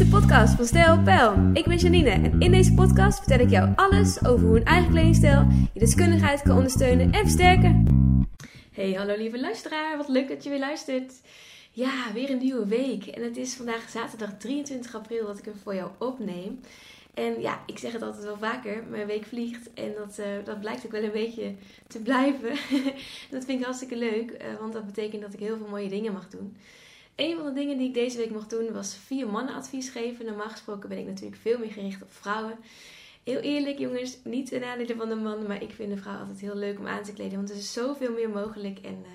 de podcast van Stijl Pijl. Ik ben Janine en in deze podcast vertel ik jou alles over hoe een eigen kledingstijl je deskundigheid kan ondersteunen en versterken. Hey, hallo lieve luisteraar, wat leuk dat je weer luistert. Ja, weer een nieuwe week en het is vandaag zaterdag 23 april dat ik hem voor jou opneem. En ja, ik zeg het altijd wel vaker, mijn week vliegt en dat, uh, dat blijkt ook wel een beetje te blijven. dat vind ik hartstikke leuk, uh, want dat betekent dat ik heel veel mooie dingen mag doen. Een van de dingen die ik deze week mocht doen was vier mannen advies geven. Normaal gesproken ben ik natuurlijk veel meer gericht op vrouwen. Heel eerlijk jongens, niet ten nadele van de man, maar ik vind de vrouw altijd heel leuk om aan te kleden. Want er is zoveel meer mogelijk en uh,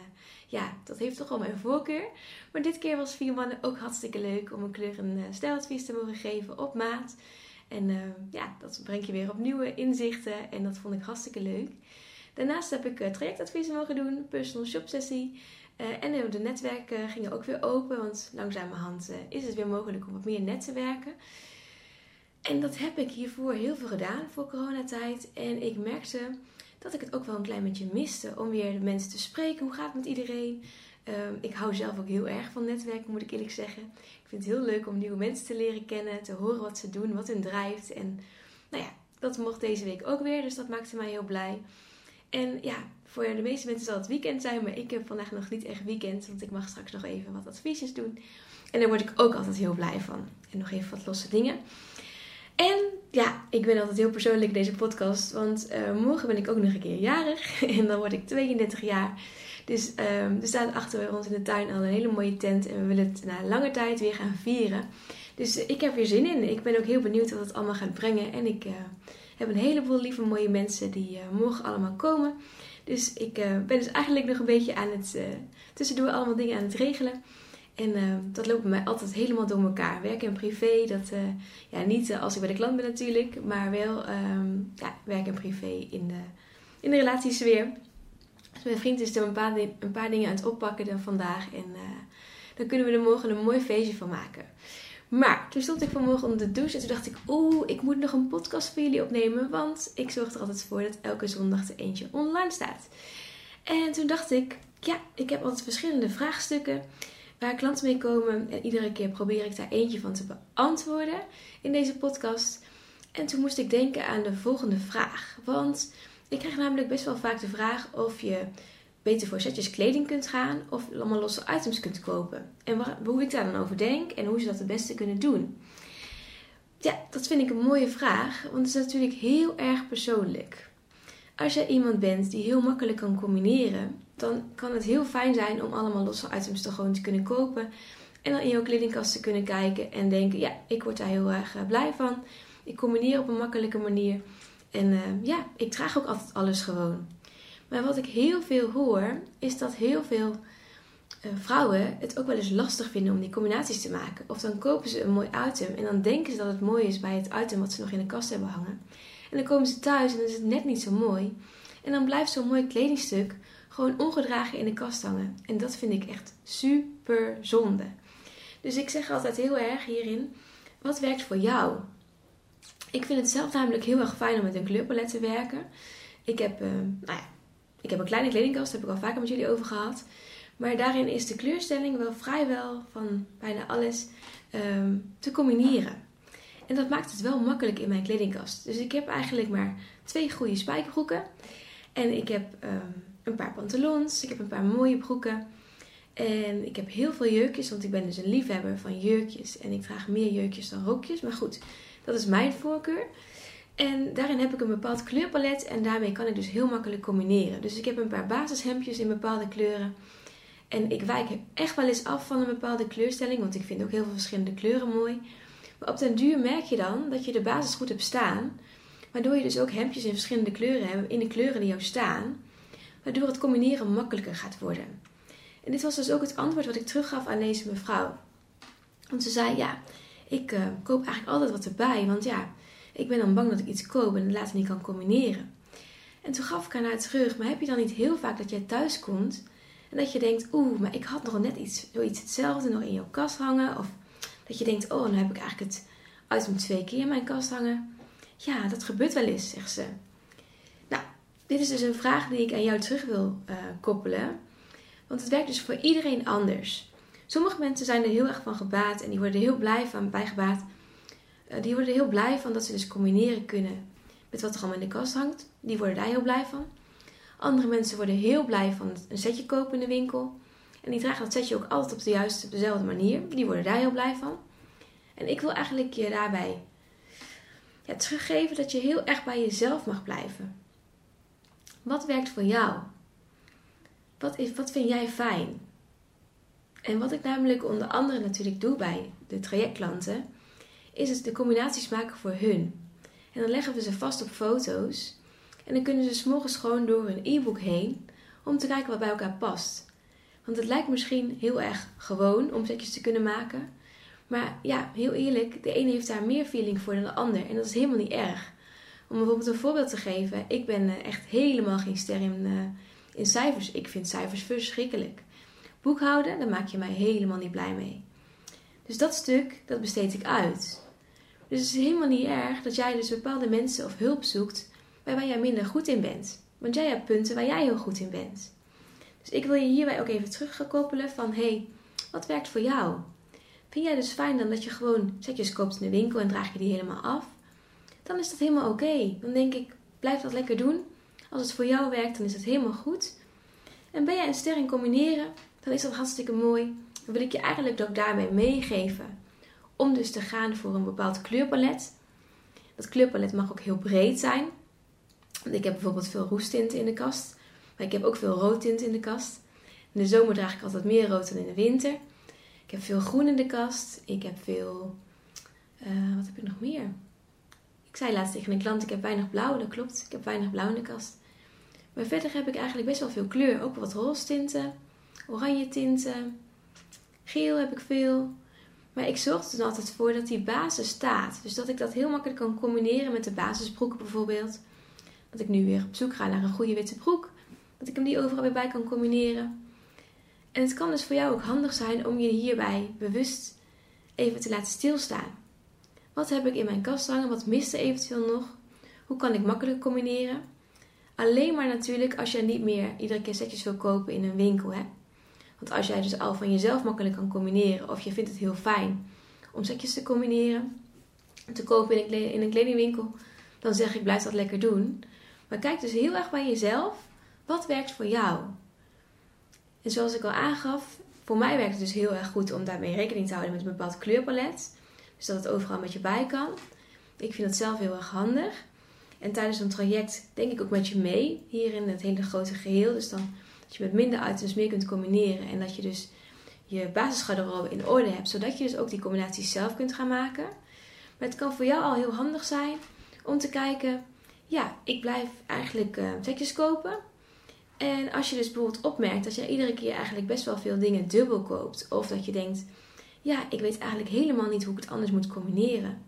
ja, dat heeft toch wel mijn voorkeur. Maar dit keer was vier mannen ook hartstikke leuk om een kleur en uh, stijladvies te mogen geven op maat. En uh, ja, dat brengt je weer op nieuwe inzichten en dat vond ik hartstikke leuk. Daarnaast heb ik trajectadviezen mogen doen, personal shop sessie. Uh, en de netwerken gingen ook weer open, want langzamerhand uh, is het weer mogelijk om wat meer net te werken. En dat heb ik hiervoor heel veel gedaan voor coronatijd. En ik merkte dat ik het ook wel een klein beetje miste om weer de mensen te spreken. Hoe gaat het met iedereen? Um, ik hou zelf ook heel erg van netwerken, moet ik eerlijk zeggen. Ik vind het heel leuk om nieuwe mensen te leren kennen, te horen wat ze doen, wat hun drijft. En nou ja, dat mocht deze week ook weer, dus dat maakte mij heel blij. En ja, voor de meeste mensen zal het weekend zijn, maar ik heb vandaag nog niet echt weekend, want ik mag straks nog even wat adviesjes doen. En daar word ik ook altijd heel blij van. En nog even wat losse dingen. En ja, ik ben altijd heel persoonlijk deze podcast, want uh, morgen ben ik ook nog een keer jarig en dan word ik 32 jaar. Dus er staat achter ons in de tuin al een hele mooie tent en we willen het na lange tijd weer gaan vieren. Dus ik heb er zin in. Ik ben ook heel benieuwd wat het allemaal gaat brengen. En ik uh, heb een heleboel lieve mooie mensen die morgen allemaal komen. Dus ik uh, ben dus eigenlijk nog een beetje aan het, uh, tussendoor allemaal dingen aan het regelen. En uh, dat loopt bij mij altijd helemaal door elkaar. Werk en privé, dat ja, niet als ik bij de klant ben natuurlijk, maar wel um, ja, werk en privé in de, in de relatiesfeer. Dus mijn vriend is er een paar, een paar dingen aan het oppakken dan vandaag. En dan kunnen we er morgen een mooi feestje van maken. Maar toen stond ik vanmorgen onder de douche en toen dacht ik, oeh, ik moet nog een podcast voor jullie opnemen, want ik zorg er altijd voor dat elke zondag er eentje online staat. En toen dacht ik, ja, ik heb altijd verschillende vraagstukken waar klanten mee komen en iedere keer probeer ik daar eentje van te beantwoorden in deze podcast. En toen moest ik denken aan de volgende vraag, want ik krijg namelijk best wel vaak de vraag of je beter voor setjes kleding kunt gaan of allemaal losse items kunt kopen. En waar, hoe ik daar dan over denk en hoe ze dat het beste kunnen doen. Ja, dat vind ik een mooie vraag, want het is natuurlijk heel erg persoonlijk. Als jij iemand bent die heel makkelijk kan combineren, dan kan het heel fijn zijn om allemaal losse items toch gewoon te kunnen kopen. En dan in jouw kledingkast te kunnen kijken en denken: ja, ik word daar heel erg eh, blij van. Ik combineer op een makkelijke manier. En uh, ja, ik draag ook altijd alles gewoon. Maar wat ik heel veel hoor, is dat heel veel uh, vrouwen het ook wel eens lastig vinden om die combinaties te maken. Of dan kopen ze een mooi item en dan denken ze dat het mooi is bij het item wat ze nog in de kast hebben hangen. En dan komen ze thuis en dan is het net niet zo mooi. En dan blijft zo'n mooi kledingstuk gewoon ongedragen in de kast hangen. En dat vind ik echt super zonde. Dus ik zeg altijd heel erg hierin: wat werkt voor jou? Ik vind het zelf namelijk heel erg fijn om met een kleurpalet te werken. Ik heb, uh, nou ja, ik heb een kleine kledingkast, daar heb ik al vaker met jullie over gehad. Maar daarin is de kleurstelling wel vrijwel van bijna alles um, te combineren. En dat maakt het wel makkelijk in mijn kledingkast. Dus ik heb eigenlijk maar twee goede spijkerbroeken. En ik heb um, een paar pantalons. Ik heb een paar mooie broeken. En ik heb heel veel jurkjes, want ik ben dus een liefhebber van jurkjes. En ik draag meer jurkjes dan rokjes. Maar goed, dat is mijn voorkeur. En daarin heb ik een bepaald kleurpalet en daarmee kan ik dus heel makkelijk combineren. Dus ik heb een paar basishemdjes in bepaalde kleuren. En ik wijk echt wel eens af van een bepaalde kleurstelling, want ik vind ook heel veel verschillende kleuren mooi. Maar op den duur merk je dan dat je de basis goed hebt staan. Waardoor je dus ook hemdjes in verschillende kleuren hebt, in de kleuren die jou staan. Waardoor het combineren makkelijker gaat worden. En dit was dus ook het antwoord wat ik teruggaf aan deze mevrouw. Want ze zei, ja, ik uh, koop eigenlijk altijd wat erbij. Want ja, ik ben dan bang dat ik iets koop en het later niet kan combineren. En toen gaf ik haar naar terug, maar heb je dan niet heel vaak dat jij thuis komt en dat je denkt, oeh, maar ik had nog net iets, zoiets hetzelfde nog in jouw kast hangen. Of dat je denkt, oh, dan heb ik eigenlijk het item twee keer in mijn kast hangen. Ja, dat gebeurt wel eens, zegt ze. Nou, dit is dus een vraag die ik aan jou terug wil uh, koppelen. Want het werkt dus voor iedereen anders. Sommige mensen zijn er heel erg van gebaat en die worden heel blij van bij gebaat Eh, die worden heel blij van dat ze dus combineren kunnen met wat er allemaal in de kast hangt. Die worden daar heel blij van. Andere mensen worden heel blij van een setje kopen in de winkel. En die dragen dat setje ook altijd op de juiste, dezelfde manier. Die worden daar heel blij van. En ik wil eigenlijk je daarbij ja, teruggeven dat je heel erg bij jezelf mag blijven. Wat werkt voor jou? Wat, is, wat vind jij fijn? En wat ik namelijk onder andere natuurlijk doe bij de trajectklanten, is het de combinaties maken voor hun. En dan leggen we ze vast op foto's. En dan kunnen ze s'morgens gewoon door een e-book heen om te kijken wat bij elkaar past. Want het lijkt misschien heel erg gewoon om setjes te kunnen maken. Maar ja, heel eerlijk, de ene heeft daar meer feeling voor dan de ander. En dat is helemaal niet erg. Om bijvoorbeeld een voorbeeld te geven. Ik ben eh, echt helemaal geen ster in, uh, in cijfers. Ik vind cijfers verschrikkelijk. Boekhouden, daar maak je mij helemaal niet blij mee. Dus dat stuk, dat besteed ik uit. Dus het is helemaal niet erg dat jij dus bepaalde mensen of hulp zoekt waar jij minder goed in bent. Want jij hebt punten waar jij heel goed in bent. Dus ik wil je hierbij ook even terugkoppelen van hé, hey, wat werkt voor jou? Vind jij dus fijn dan dat je gewoon setjes koopt in de winkel en draag je die helemaal af? Dan is dat helemaal oké. Dan denk ik, blijf dat lekker doen. Als het voor jou werkt, dan is het helemaal goed. En ben jij een ster in combineren, dan is dat hartstikke mooi. Dan wil ik je eigenlijk ook daarbij meegeven om dus te gaan voor een bepaald kleurpalet. Dat kleurpalet mag ook heel breed zijn. Want ik heb bijvoorbeeld veel roestinten in de kast. Maar ik heb ook veel roodtinten in de kast. In de zomer draag ik altijd meer rood dan in de winter. Ik heb veel groen in de kast. Ik heb veel... Uh, wat heb ik nog meer? Ik zei laatst tegen een klant, ik heb weinig blauw. Dat klopt, ik heb weinig blauw in de kast. Maar verder heb ik eigenlijk best wel veel kleur. Ook wat roze tinten, oranje tinten. Geel heb ik veel. Maar ik zorg er dan altijd voor dat die basis staat. Dus dat ik dat heel makkelijk kan combineren met de basisbroeken bijvoorbeeld. Dat ik nu weer op zoek ga naar een goede witte broek. Dat ik hem die overal weer bij kan combineren. En het kan dus voor jou ook handig zijn om je hierbij bewust even te laten stilstaan. Wat heb ik in mijn kast hangen? Wat mist er eventueel nog? Hoe kan ik makkelijk combineren? Alleen maar natuurlijk als jij niet meer iedere keer setjes wil kopen in een winkel. Hè? Want als jij dus al van jezelf makkelijk kan combineren, of je vindt het heel fijn om setjes te combineren, te kopen in een kledingwinkel, dan zeg ik blijf dat lekker doen. Maar kijk dus heel erg bij jezelf, wat werkt voor jou? En zoals ik al aangaf, voor mij werkt het dus heel erg goed om daarmee rekening te houden met een bepaald kleurpalet. Dus dat het overal met je bij kan. Ik vind dat zelf heel erg handig. En tijdens een traject denk ik ook met je mee, hier in het hele grote geheel. Dus dan je met minder items meer kunt combineren. En dat je dus je basisgarderobe in orde hebt. Zodat je dus ook die combinaties zelf kunt gaan maken. Maar het kan voor jou al heel handig zijn om te kijken. Ja, ik blijf eigenlijk uh, kopen. En als je dus bijvoorbeeld opmerkt dat je iedere keer eigenlijk best wel veel dingen dubbel koopt. Of dat je denkt, ja, ik weet eigenlijk helemaal niet hoe ik het anders moet combineren.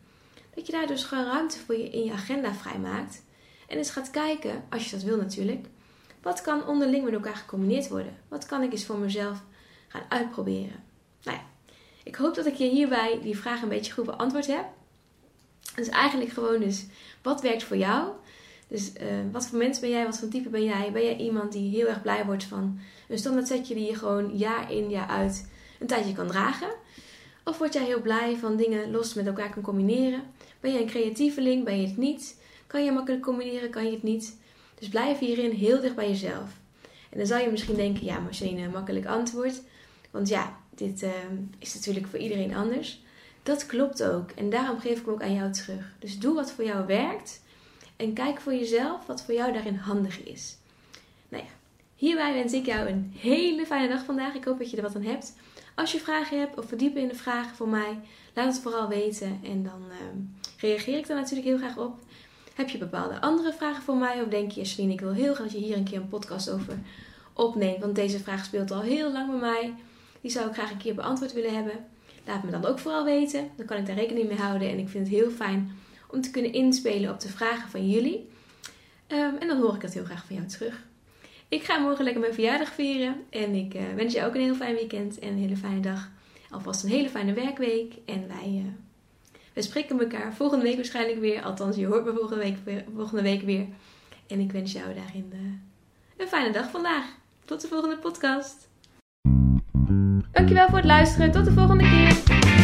Dat je daar dus gewoon ruimte voor je in je agenda vrijmaakt. En eens gaat kijken, als je dat wil natuurlijk, wat kan onderling met elkaar gecombineerd worden? Wat kan ik eens voor mezelf gaan uitproberen? Nou ja, ik hoop dat ik je hierbij die vraag een beetje goed beantwoord heb. Dus eigenlijk gewoon dus, wat werkt voor jou? Dus uh, wat voor mens ben jij? Wat voor type ben jij? Ben jij iemand die heel erg blij wordt van een standaard setje die je gewoon jaar in jaar uit een tijdje kan dragen? Of word jij heel blij van dingen los met elkaar kan combineren? Ben je een creatieveling? Ben je het niet? Kan je makkelijk combineren? Kan je het niet? Dus blijf hierin heel dicht bij jezelf. En dan zou je misschien denken, ja, Marcene, makkelijk antwoord. Want ja, dit uh, is natuurlijk voor iedereen anders. Dat klopt ook. En daarom geef ik hem ook aan jou terug. Dus doe wat voor jou werkt. En kijk voor jezelf wat voor jou daarin handig is. Nou ja, hierbij wens ik jou een hele fijne dag vandaag. Ik hoop dat je er wat aan hebt. Als je vragen hebt of verdiepen in de vragen voor mij, laat het vooral weten. En dan uh, reageer ik daar natuurlijk heel graag op. Heb je bepaalde andere vragen voor mij? Of denk je, Celine, ik wil heel graag dat je hier een keer een podcast over opneemt. Want deze vraag speelt al heel lang bij mij. Die zou ik graag een keer beantwoord willen hebben. Laat me dan ook vooral weten. Dan kan ik daar rekening mee houden. En ik vind het heel fijn om te kunnen inspelen op de vragen van jullie. Ehm, en dan hoor ik dat heel graag van jou terug. Ik ga morgen lekker mijn verjaardag vieren. En ik uh, wens je ook een heel fijn weekend en een hele fijne dag. Alvast een hele fijne werkweek. En wij... Uh, we spreken elkaar volgende week waarschijnlijk weer. Althans, je hoort me volgende week, volgende week weer. En ik wens jou daarin uh, een fijne dag vandaag. Tot de volgende podcast. Dankjewel voor het luisteren. Tot de volgende keer.